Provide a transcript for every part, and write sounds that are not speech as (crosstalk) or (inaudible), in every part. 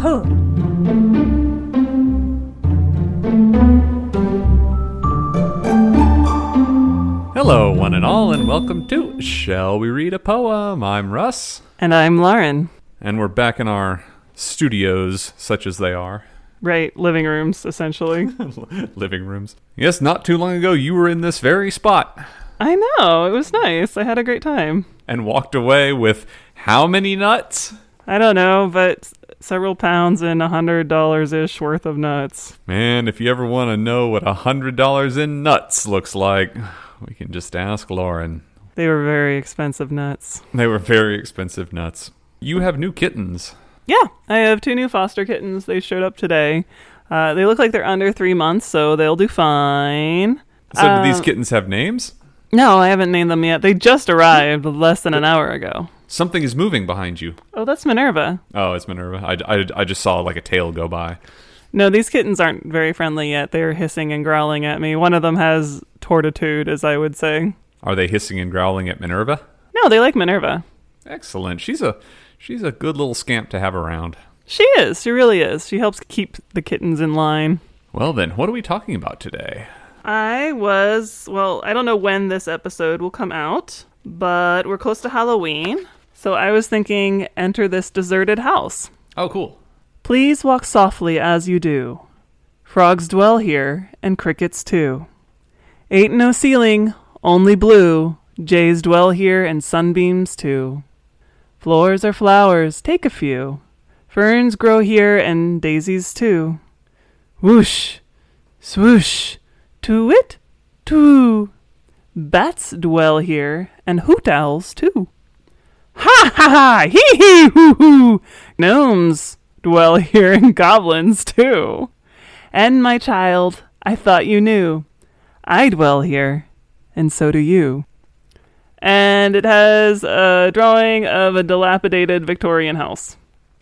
poem. Hello, one and all, and welcome to Shall We Read a Poem? I'm Russ, And I'm Lauren. and we're back in our studios, such as they are, Right, living rooms, essentially. (laughs) living rooms. Yes, not too long ago, you were in this very spot I know, it was nice. I had a great time. and walked away with how many nuts? I don't know, but several pounds and a hundred dollars ish worth of nuts. Man, if you ever want to know what a hundred dollars in nuts looks like, we can just ask Lauren. They were very expensive nuts. They were very expensive nuts. You have new kittens. Yeah, I have two new foster kittens. They showed up today. Uh, they look like they're under three months, so they'll do fine. So, do Uh, these kittens have names? No, I haven't named them yet. They just arrived less than an hour ago. Something is moving behind you. Oh, that's Minerva. Oh, it's Minerva. I, I, I just saw like a tail go by. No, these kittens aren't very friendly yet. They're hissing and growling at me. One of them has tortitude, as I would say. Are they hissing and growling at Minerva? No, they like Minerva. Excellent. She's a she's a good little scamp to have around. She is. She really is. She helps keep the kittens in line. Well then, what are we talking about today? I was, well, I don't know when this episode will come out, but we're close to Halloween. So I was thinking enter this deserted house. Oh, cool. Please walk softly as you do. Frogs dwell here, and crickets too. Ain't no ceiling, only blue. Jays dwell here, and sunbeams too. Floors are flowers, take a few. Ferns grow here, and daisies too. Whoosh, swoosh, to it, too. Bats dwell here, and hoot owls too. Ha ha ha! Hee hee hoo hoo! Gnomes dwell (laughs) here and goblins too. And my child, I thought you knew. I dwell here, and so do you. And it has a drawing of a dilapidated Victorian house.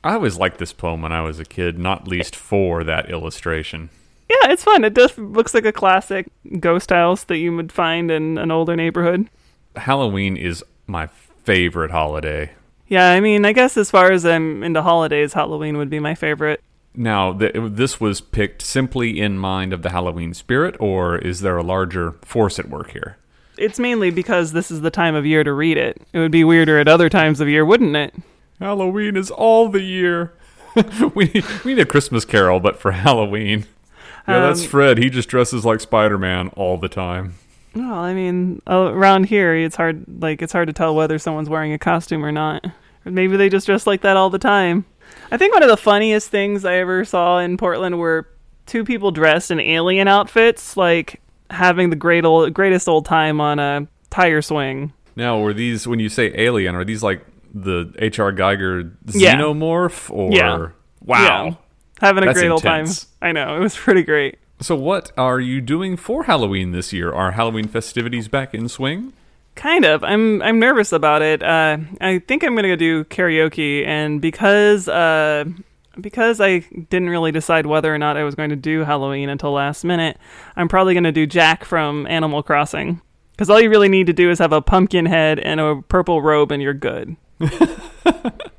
I always liked this poem when I was a kid, not least for that illustration. Yeah, it's fun. It just looks like a classic ghost house that you would find in an older neighborhood. Halloween is my favorite holiday. Yeah, I mean, I guess as far as I'm into holidays, Halloween would be my favorite. Now, th- this was picked simply in mind of the Halloween spirit, or is there a larger force at work here? It's mainly because this is the time of year to read it. It would be weirder at other times of year, wouldn't it? Halloween is all the year. (laughs) we, need, we need a Christmas carol, but for Halloween. Yeah, that's Um, Fred. He just dresses like Spider Man all the time. Well, I mean, uh, around here, it's hard. Like, it's hard to tell whether someone's wearing a costume or not. Or maybe they just dress like that all the time. I think one of the funniest things I ever saw in Portland were two people dressed in alien outfits, like having the great old, greatest old time on a tire swing. Now, were these, when you say alien, are these like the H.R. Giger Yeah. xenomorph? Or, Yeah. wow. Yeah. Having a That's great old time. I know it was pretty great. So, what are you doing for Halloween this year? Are Halloween festivities back in swing? Kind of. I'm I'm nervous about it. Uh, I think I'm gonna go do karaoke, and because uh, because I didn't really decide whether or not I was going to do Halloween until last minute, I'm probably gonna do Jack from Animal Crossing. Because all you really need to do is have a pumpkin head and a purple robe, and you're good. (laughs)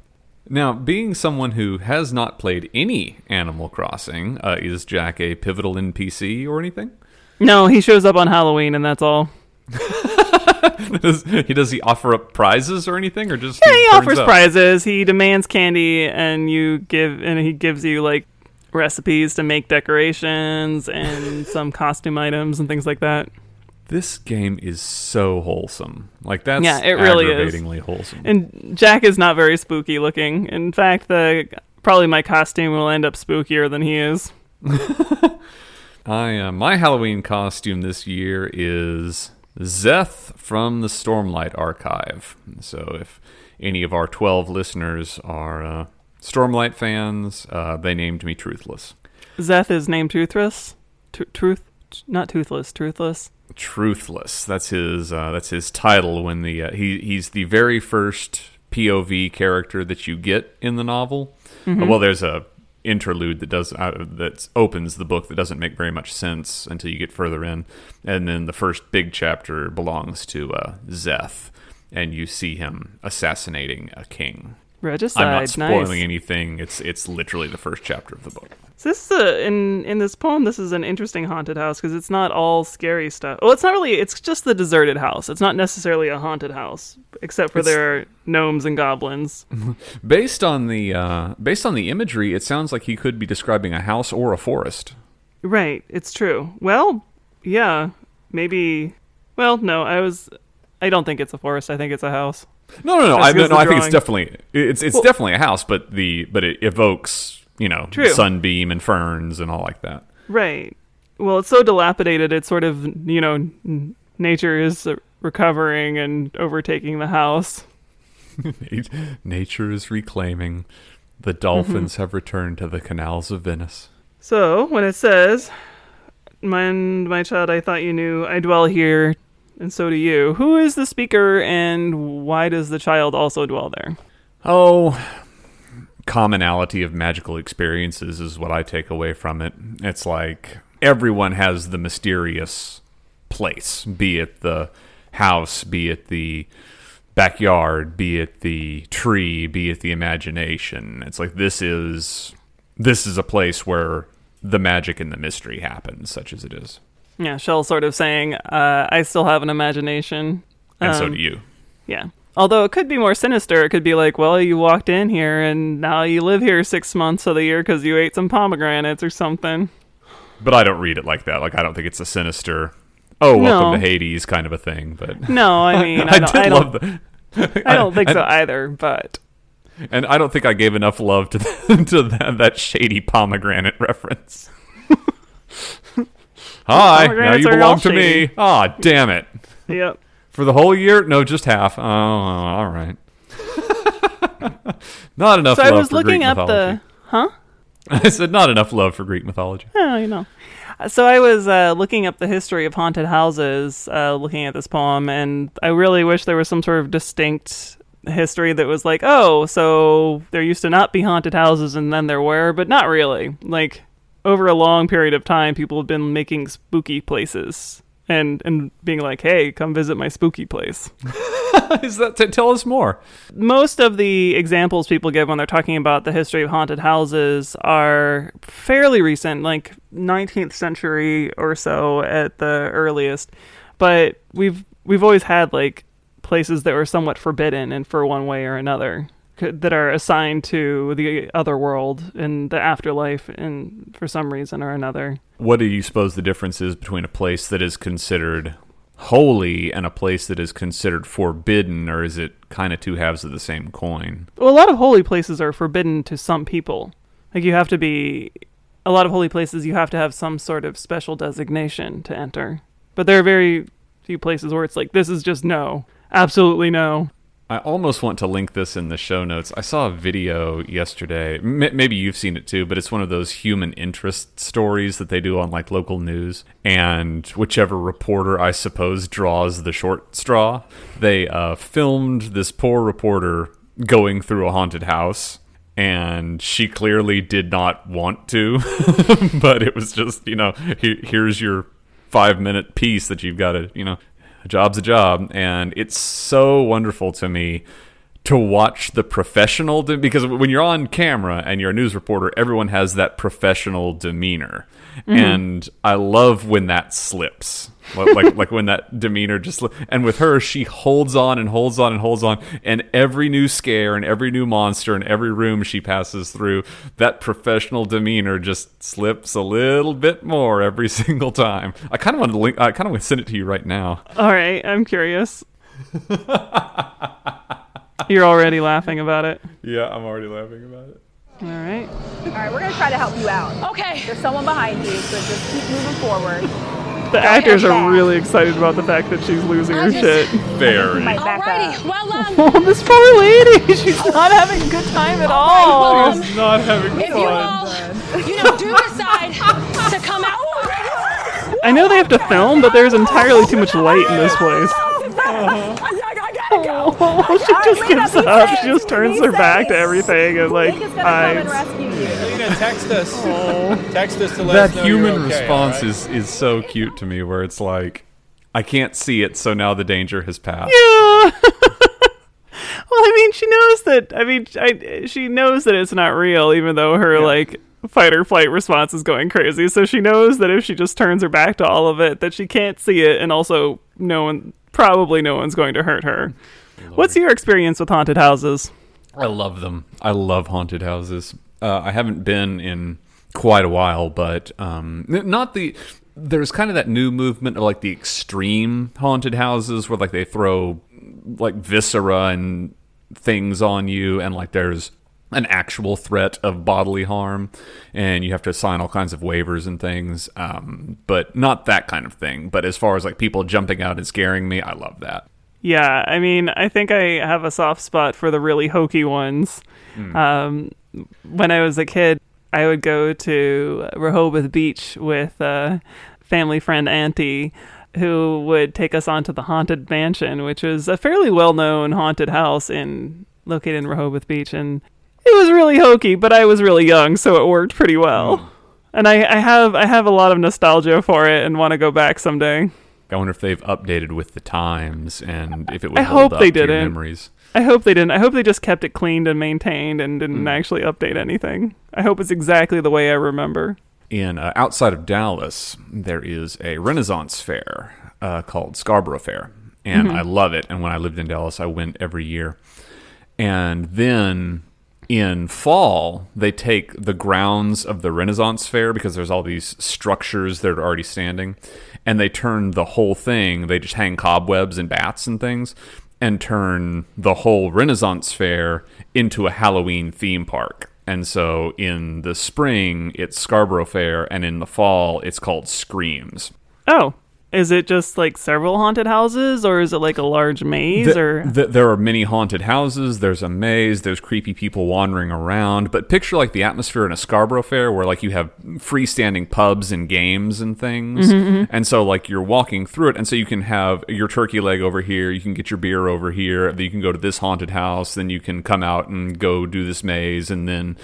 Now, being someone who has not played any Animal Crossing, uh, is Jack a pivotal NPC or anything? No, he shows up on Halloween, and that's all. (laughs) does, he does he offer up prizes or anything, or just Yeah, he turns offers up? prizes. He demands candy, and you give, and he gives you like recipes to make decorations and some costume items and things like that. This game is so wholesome. Like that's Yeah, it really is. aggravatingly wholesome. And Jack is not very spooky looking. In fact, the probably my costume will end up spookier than he is. (laughs) I uh, my Halloween costume this year is Szeth from the Stormlight Archive. So if any of our twelve listeners are uh, Stormlight fans, uh, they named me Truthless. Szeth is named Truthless. Tr- truth, not toothless. Truthless. Truthless. That's his. Uh, that's his title. When the uh, he he's the very first POV character that you get in the novel. Uh, well, there's a interlude that does uh, that opens the book that doesn't make very much sense until you get further in, and then the first big chapter belongs to uh, Szeth, and you see him assassinating a king. Regicide, I'm not spoiling nice. anything. It's it's literally the first chapter of the book. So this is a, in in this poem. This is an interesting haunted house because it's not all scary stuff. Well, it's not really. It's just the deserted house. It's not necessarily a haunted house, except for It's- there are gnomes and goblins. (laughs) Based on the uh, based on the imagery, it sounds like he could be describing a house or a forest. Right. It's true. Well, yeah, maybe. Well, no, I was. I don't think it's a forest. I think it's a house. No, no, no. I, no, no, I think it's definitely it's it's Well- definitely a house, but the but it evokes you know True. sunbeam and ferns and all like that. Right. Well, it's so dilapidated. It's sort of you know, nature is recovering and overtaking the house. (laughs) Nature is reclaiming. The Mm-hmm. dolphins have returned to the canals of Venice. So when it says, "My my child, I thought you knew. I dwell here, and so do you." Who is the speaker, and why does the child also dwell there? Oh, commonality of magical experiences is what I take away from it. It's like everyone has the mysterious place, be it the house, be it the backyard, be it the tree, be it the imagination. It's like this is this is a place where the magic and the mystery happens, such as it is. Yeah, Shel sort of saying, uh, "I still have an imagination." And so Um, do you. Yeah. Although it could be more sinister. It could be like, well, you walked in here and now you live here six months of the year because you ate some pomegranates or something. But I don't read it like that. Like I don't think it's a sinister oh, welcome No. to Hades kind of a thing, but (laughs) No, I (laughs) mean, I, I, don't, did I, love the. I don't think (laughs) and, so either. But And I don't think I gave enough love to the, to that, that shady pomegranate reference. Hi, now you belong to shady. me. Ah, damn it. (laughs) yep. For the whole year? No, just half. Oh, all right. (laughs) not enough So I was looking Greek up mythology. the huh? (laughs) I said not enough love for Greek mythology. Oh, you know. So I was uh, looking up the history of haunted houses, uh, looking at this poem, and I really wish there was some sort of distinct history that was like, oh, so there used to not be haunted houses, and then there were, but not really. Like over a long period of time, people have been making spooky places. And, and being like, hey, come visit my spooky place. (laughs) Is that t- tell us more? most of the examples people give when they're talking about the history of haunted houses are fairly recent, like 19th century or so at the earliest. But we've we've always had like places that were somewhat forbidden and for one way or another that are assigned to the other world and the afterlife and for some reason or another. What do you suppose the difference is between a place that is considered holy and a place that is considered forbidden, or is it kind of two halves of the same coin? Well, a lot of holy places are forbidden to some people. Like you have to be a lot of holy places you have to have some sort of special designation to enter. But there are very few places where it's like this is just no. Absolutely no. I almost want to link this in the show notes. I saw a video yesterday. M- maybe you've seen it too, but it's one of those human interest stories that they do on like local news. And whichever reporter, I suppose, draws the short straw, they uh, filmed this poor reporter going through a haunted house. And she clearly did not want to, (laughs) but it was just, you know, here, here's your five minute piece that you've got to, you know, a job's a job and it's so wonderful to me to watch the professional de- because when you're on camera and you're a news reporter everyone has that professional demeanor. Mm-hmm. And i love when that slips. Like (laughs) like, when that demeanor just sli- and with her she holds on and holds on and holds on and every new scare and every new monster and every room she passes through that professional demeanor just slips a little bit more every (laughs) single time. I kind of want to link i kind of want to send it to you right now. All right, I'm curious. (laughs) (laughs) You're already laughing about it. Yeah, I'm already laughing about it. All right. All right, we're gonna try to help you out. Okay. There's someone behind you, so just keep moving forward. The actors back. are really excited about the fact that she's losing her just- shit. Very. Alrighty. Well, um, (laughs) Oh, this poor lady. (laughs) She's not having a good time at all. well, um, not having if you all, you know, do decide to come out. I know they have to film, but there's entirely too much light in this place. Oh, (laughs) she just gives up. She just turns her back to everything and like Nick is gonna hides. rescue you. Lena, text us. Text us to let That us know That human you're okay, response all right? is is so cute to me where it's like I can't see it, so now the danger has passed. Yeah. (laughs) well, I mean, she knows that I mean, I, she knows that it's not real, even though her like fight or flight response is going crazy. So she knows that if she just turns her back to all of it, that she can't see it, and also no one, probably no one's going to hurt her. What's your experience with haunted houses? I love them. I love haunted houses. Uh, I haven't been in quite a while, but um, not the. There's kind of that new movement of like the extreme haunted houses where like they throw like viscera and things on you, and like there's an actual threat of bodily harm, and you have to sign all kinds of waivers and things. Um, but not that kind of thing. But as far as like people jumping out and scaring me, I love that. Yeah, I mean, I think I have a soft spot for the really hokey ones. Um, when I was a kid, I would go to Rehoboth Beach with a family friend Auntie, who would take us onto the Haunted Mansion, which was a fairly well-known haunted house in located in Rehoboth Beach, and it was really hokey, but I was really young, so it worked pretty well. And I, I have I have a lot of nostalgia for it, and want to go back someday. I wonder if they've updated with the times and if it would I hold hope up they to your didn't. memories. I hope they didn't. I hope they just kept it cleaned and maintained and didn't actually update anything. I hope it's exactly the way I remember. in uh, outside of Dallas, there is a Renaissance fair uh, called Scarborough Fair, and I love it. And when I lived in Dallas, I went every year. And then in fall, they take the grounds of the Renaissance Fair because there's all these structures that are already standing, and they turn the whole thing. They just hang cobwebs and bats and things, and turn the whole Renaissance Fair into a Halloween theme park. And so in the spring, it's Scarborough Fair, and in the fall, it's called Screams. Oh, is it just like several haunted houses, or is it like a large maze? Th- or th- there are many haunted houses. There's a maze. There's creepy people wandering around. But picture like the atmosphere in a Scarborough Fair, where like you have freestanding pubs and games and things. Mm-hmm, mm-hmm. And so like you're walking through it, and so you can have your turkey leg over here. You can get your beer over here. Then you can go to this haunted house. Then you can come out and go do this maze, and then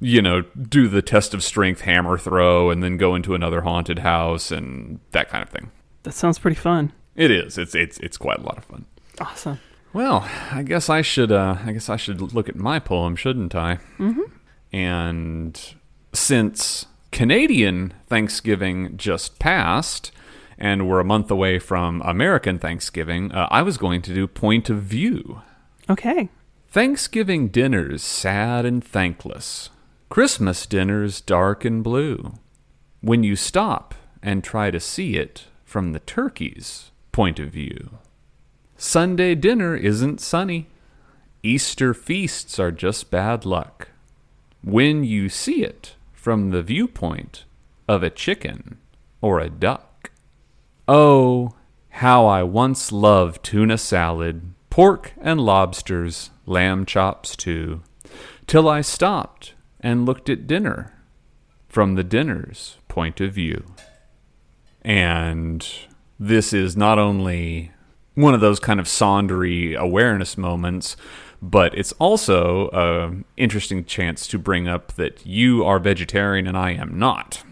you know do the test of strength hammer throw, and then go into another haunted house and that kind of thing. That sounds pretty fun. It is. It's it's it's quite a lot of fun. Awesome. Well, I guess I should. Uh, I guess I should look at my poem, shouldn't I? Mm-hmm. And since Canadian Thanksgiving just passed, and we're a month away from American Thanksgiving, uh, I was going to do point of view. Okay. Thanksgiving dinners sad and thankless. Christmas dinners dark and blue. When you stop and try to see it from the turkey's point of view. Sunday dinner isn't sunny. Easter feasts are just bad luck. When you see it from the viewpoint of a chicken or a duck. Oh, how I once loved tuna salad, pork and lobsters, lamb chops too, till I stopped and looked at dinner from the dinner's point of view. And this is not only one of those kind of saundery awareness moments, but it's also an interesting chance to bring up that you are vegetarian and I am not.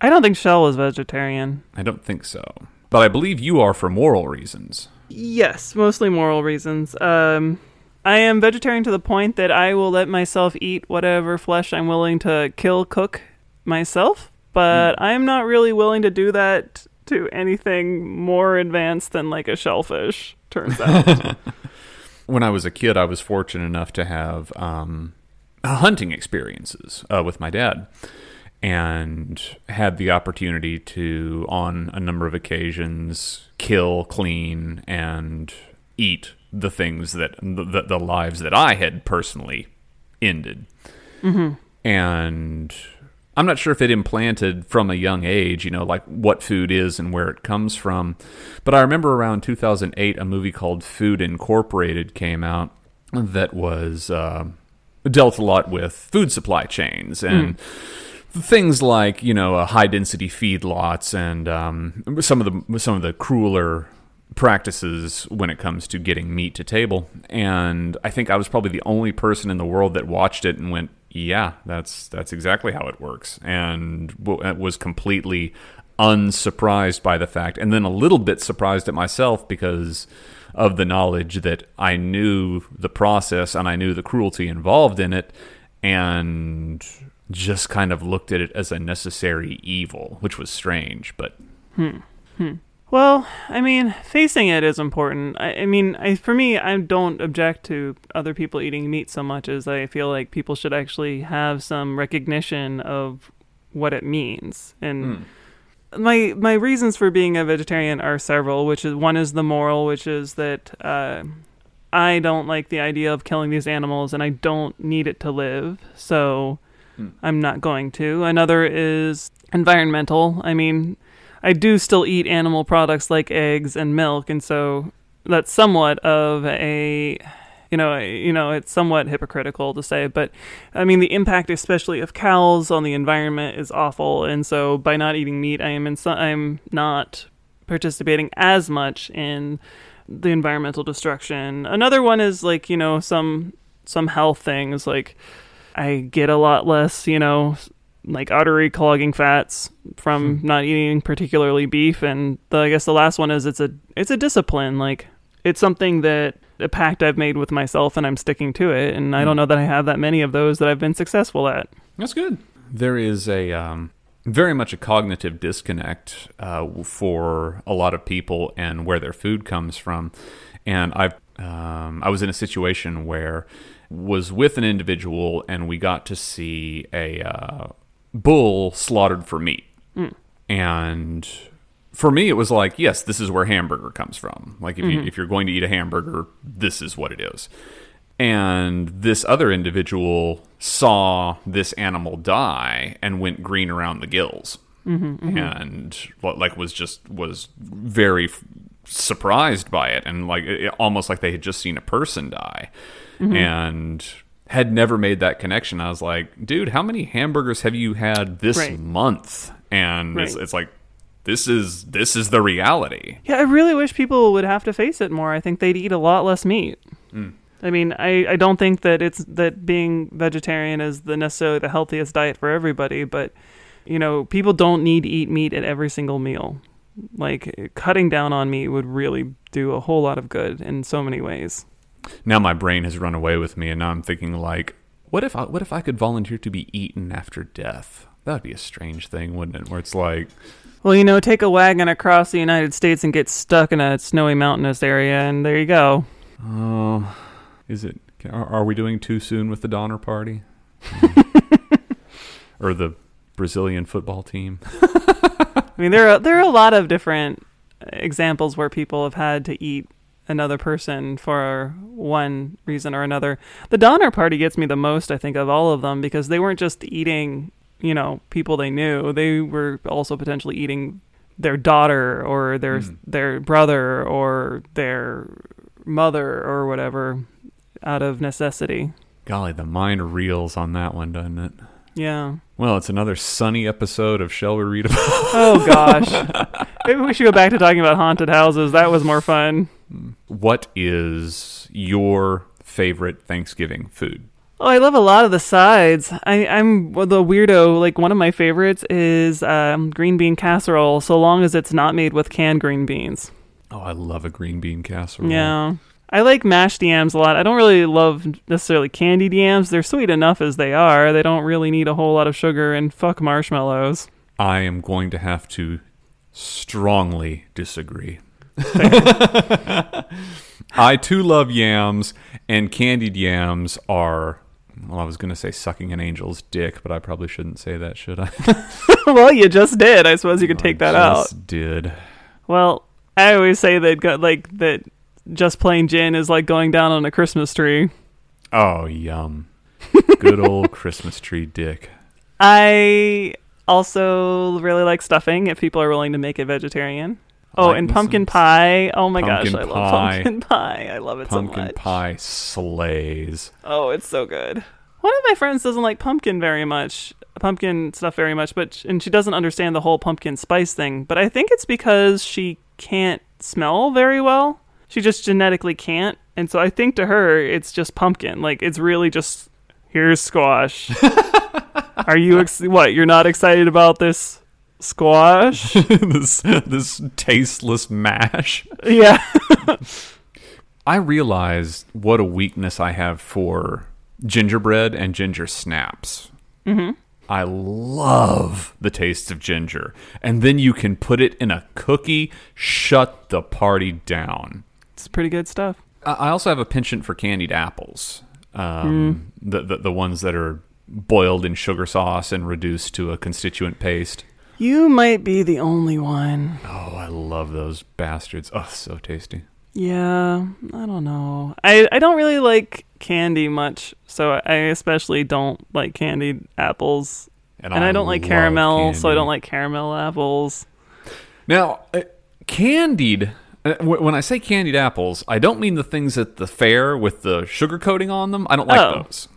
I don't think Shel was vegetarian. I don't think so. But I believe you are for moral reasons. Yes, mostly moral reasons. Um, I am vegetarian to the point that I will let myself eat whatever flesh I'm willing to kill, cook myself, but I am not really willing to do that to anything more advanced than like a shellfish, turns out. (laughs) When I was a kid, I was fortunate enough to have um, hunting experiences uh, with my dad and had the opportunity to, on a number of occasions, kill, clean, and eat the things that the, the lives that I had personally ended. And I'm not sure if it implanted from a young age, you know, like what food is and where it comes from. But I remember around 2008, a movie called Food Incorporated came out that was uh, dealt a lot with food supply chains and things like you know uh, high density feedlots and um, some of the some of the crueler practices when it comes to getting meat to table. And I think I was probably the only person in the world that watched it and went, "Yeah, that's that's exactly how it works," and w- uh, was completely unsurprised by the fact, and then a little bit surprised at myself because of the knowledge that I knew the process and I knew the cruelty involved in it, and just kind of looked at it as a necessary evil, which was strange. But hmm. Hmm. Well, I mean, facing it is important. I, I mean, I, for me, I don't object to other people eating meat so much as I feel like people should actually have some recognition of what it means. And my my reasons for being a vegetarian are several. Which is one is the moral, which is that uh, I don't like the idea of killing these animals, and I don't need it to live. So I'm not going to. Another is environmental. I mean, I do still eat animal products like eggs and milk, and so that's somewhat of a you know, you know, it's somewhat hypocritical to say, but I mean, the impact, especially of cows on the environment, is awful. And so, by not eating meat, I am in so- I'm not participating as much in the environmental destruction. Another one is like you know some some health things like I get a lot less, you know, like artery clogging fats from not eating particularly beef and the, I guess the last one is it's a it's a discipline like it's something that a pact I've made with myself and I'm sticking to it and I don't know that I have that many of those that I've been successful at. That's good. There is a um, very much a cognitive disconnect uh, for a lot of people and where their food comes from. And I, um, I was in a situation where was with an individual and we got to see a uh, bull slaughtered for meat. And for me, it was like, yes, this is where hamburger comes from. Like, if, you, mm-hmm. if you're going to eat a hamburger, this is what it is. And this other individual saw this animal die and went green around the gills, mm-hmm, mm-hmm. and like was just was very f- surprised by it, and like it, almost like they had just seen a person die, and had never made that connection. I was like, dude, how many hamburgers have you had this Right. month? And it's, Right. it's like this is this is the reality. Yeah, I really wish people would have to face it more. I think they'd eat a lot less meat. Hmm. I mean, I, I don't think that it's that being vegetarian is the necessarily the healthiest diet for everybody, but you know, people don't need to eat meat at every single meal. Like cutting down on meat would really do a whole lot of good in so many ways. Now my brain has run away with me and now i'm thinking like what if I, what if i could volunteer to be eaten after death? That would be a strange thing wouldn't it? Where it's like Well, you know, take a wagon across the United States and get stuck in a snowy mountainous area, and there you go. oh is it are, are we doing too soon with the donner party? (laughs) Or the brazilian football team? (laughs) I mean, there are there are a lot of different examples where people have had to eat another person for one reason or another. The Donner Party gets me the most, I think, of all of them because they weren't just eating, you know, people they knew. They were also potentially eating their daughter or their hmm. their brother or their mother or whatever out of necessity. golly the mind reels on that one doesn't it Yeah. well it's another sunny episode of shall we read about Oh gosh. (laughs) Maybe we should go back to talking about haunted houses. That was more fun. What is your favorite thanksgiving food Oh, I love a lot of the sides. I, I'm the weirdo. Like one of my favorites is um, green bean casserole, so long as it's not made with canned green beans. oh i love a green bean casserole Yeah, I like mashed yams a lot. I don't really love necessarily candied yams. They're sweet enough as they are. They don't really need a whole lot of sugar and fuck marshmallows. I am going to have to strongly disagree. (laughs) I too love yams, and candied yams are. Well, I was going to say sucking an angel's dick, but I probably shouldn't say that, should I? (laughs) well, you just did. I suppose you could take that out. Just Did Well, I always say that like that just plain gin is like going down on a Christmas tree. oh yum, good old Christmas tree dick. I also really like stuffing if people are willing to make it vegetarian. Oh, and pumpkin pie. Oh my pumpkin gosh, I love pie. pumpkin (laughs) pie. I love it so much. Pumpkin pie slays. Oh, it's so good. One of my friends doesn't like pumpkin very much, pumpkin stuff very much, but and she doesn't understand the whole pumpkin spice thing. But I think it's because she can't smell very well. She just genetically can't, and so I think to her it's just pumpkin. Like it's really just here's squash. (laughs) Are you ex- what? You're not excited about this squash? (laughs) this this tasteless mash. yeah. (laughs) I realized what a weakness I have for gingerbread and ginger snaps. Mm-hmm. I love the taste of ginger. And then you can put it in a cookie, shut the party down. It's pretty good stuff. I I also have a penchant for candied apples. Um, the, the the ones that are boiled in sugar sauce and reduced to a constituent paste. You might be the only one. Oh, I love those bastards. Oh, so tasty. Yeah, I don't know. I, I don't really like candy much, so I especially don't like candied apples. And I, don't like caramel, so I don't like caramel apples. Now, uh, candied. uh, wh- When I say candied apples, I don't mean the things at the fair with the sugar coating on them. I don't like Oh. those.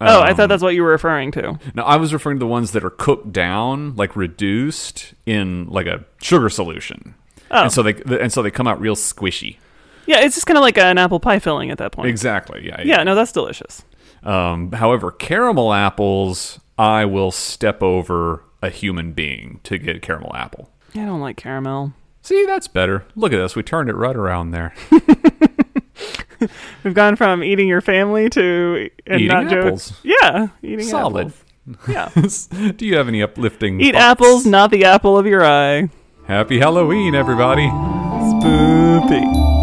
Oh, I Um, thought that's what you were referring to. No, I was referring to the ones that are cooked down, like reduced in like a sugar solution. Oh. And so they and so they come out real squishy. Yeah, it's just kind of like an apple pie filling at that point. Exactly. Yeah. Yeah, no, that's delicious. Um, however, caramel apples, I will step over a human being to get caramel apple. I don't like caramel. See, that's better. Look at this. We turned it right around there. (laughs) (laughs) We've gone from eating your family to and Eating not apples. Yeah, eating Solid. apples. Yeah, (laughs) Do you have any uplifting? eat thoughts? apples, not the apple of your eye. Happy Halloween, everybody. Spoopy.